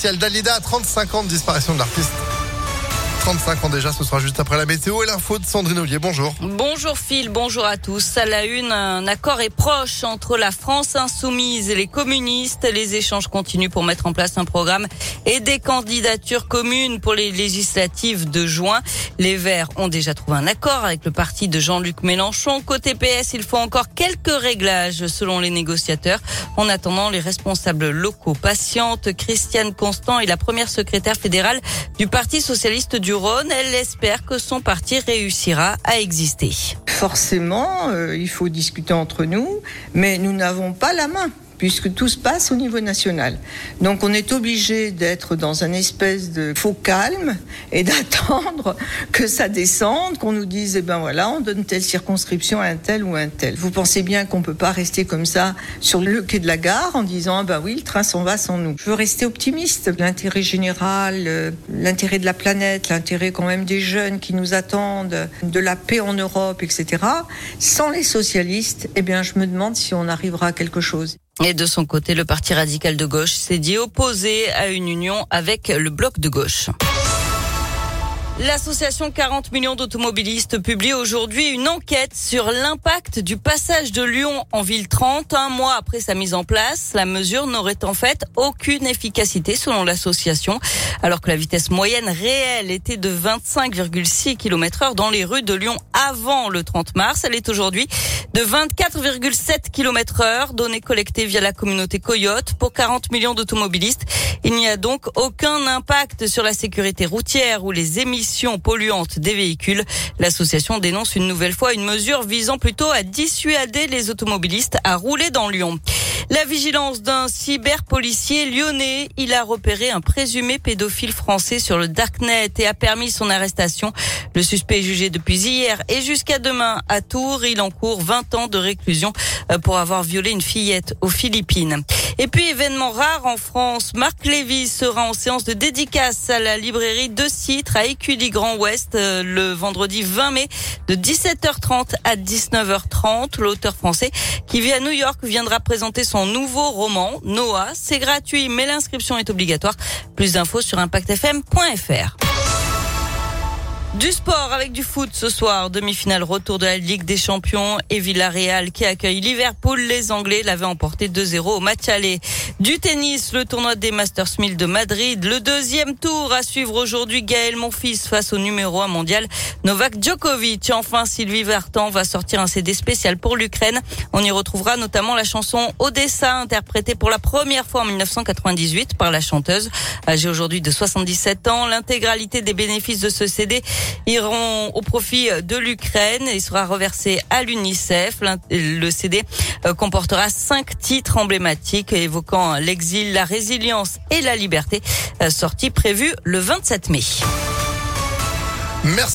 spécial Dalida, 35 ans de disparition de l'artiste. 35 ans déjà, ce sera juste après la météo et l'info de Sandrine Ollier. Bonjour. Bonjour Phil, bonjour à tous. À la une, un accord est proche entre la France insoumise et les communistes. Les échanges continuent pour mettre en place un programme et des candidatures communes pour les législatives de juin. Les Verts ont déjà trouvé un accord avec le parti de Jean-Luc Mélenchon. Côté PS, il faut encore quelques réglages selon les négociateurs. En attendant, les responsables locaux patientent. Christiane Constant est la première secrétaire fédérale du Parti socialiste du Elle espère que son parti réussira à exister. Forcément, euh, il faut discuter entre nous, mais nous n'avons pas la main puisque tout se passe au niveau national. Donc on est obligé d'être dans un espèce de faux calme et d'attendre que ça descende, qu'on nous dise, eh ben voilà, on donne telle circonscription à un tel ou un tel. Vous pensez bien qu'on peut pas rester comme ça sur le quai de la gare en disant, ah ben oui, le train s'en va sans nous. Je veux rester optimiste. L'intérêt général, euh, l'intérêt de la planète, l'intérêt quand même des jeunes qui nous attendent, de la paix en Europe, etc. Sans les socialistes, eh bien, je me demande si on arrivera à quelque chose. Et de son côté, le Parti radical de gauche s'est dit opposé à une union avec le bloc de gauche. L'association 40 millions d'automobilistes publie aujourd'hui une enquête sur l'impact du passage de Lyon en ville 30. Un mois après sa mise en place, la mesure n'aurait en fait aucune efficacité selon l'association, alors que la vitesse moyenne réelle était de 25,6 km heure dans les rues de Lyon avant le 30 mars. Elle est aujourd'hui de 24,7 km heure, données collectées via la communauté Coyote pour 40 millions d'automobilistes. Il n'y a donc aucun impact sur la sécurité routière ou les émissions polluantes des véhicules. L'association dénonce une nouvelle fois une mesure visant plutôt à dissuader les automobilistes à rouler dans Lyon. La vigilance d'un cyberpolicier lyonnais. Il a repéré un présumé pédophile français sur le Darknet et a permis son arrestation. Le suspect est jugé depuis hier et jusqu'à demain à Tours. Il encourt 20 ans de réclusion euh, pour avoir violé une fillette aux Philippines. Et puis, événement rare en France, Marc Lévy sera en séance de dédicace à la librairie de Citre à Écully Grand Ouest euh, le vendredi 20 mai de 17h30 à 19h30. L'auteur français qui vit à New York viendra présenter son nouveau roman, Noah. C'est gratuit, mais l'inscription est obligatoire. Plus d'infos sur impactfm.fr. Du sport avec du foot ce soir, demi-finale retour de la Ligue des Champions et Villarreal qui accueille Liverpool. Les Anglais l'avaient emporté 2-0 au match aller. Du tennis, le tournoi des Masters 1000 de Madrid. Le deuxième tour à suivre aujourd'hui Gaël Monfils face au numéro 1 mondial Novak Djokovic. Enfin, Sylvie Vartan va sortir un CD spécial pour l'Ukraine. On y retrouvera notamment la chanson Odessa interprétée pour la première fois en 1998 par la chanteuse âgée aujourd'hui de 77 ans. L'intégralité des bénéfices de ce CD iront au profit de l'Ukraine et sera reversé à l'UNICEF. Le CD euh, comportera cinq titres emblématiques évoquant l'exil, la résilience et la liberté, euh, sortie prévue le 27 mai. Merci.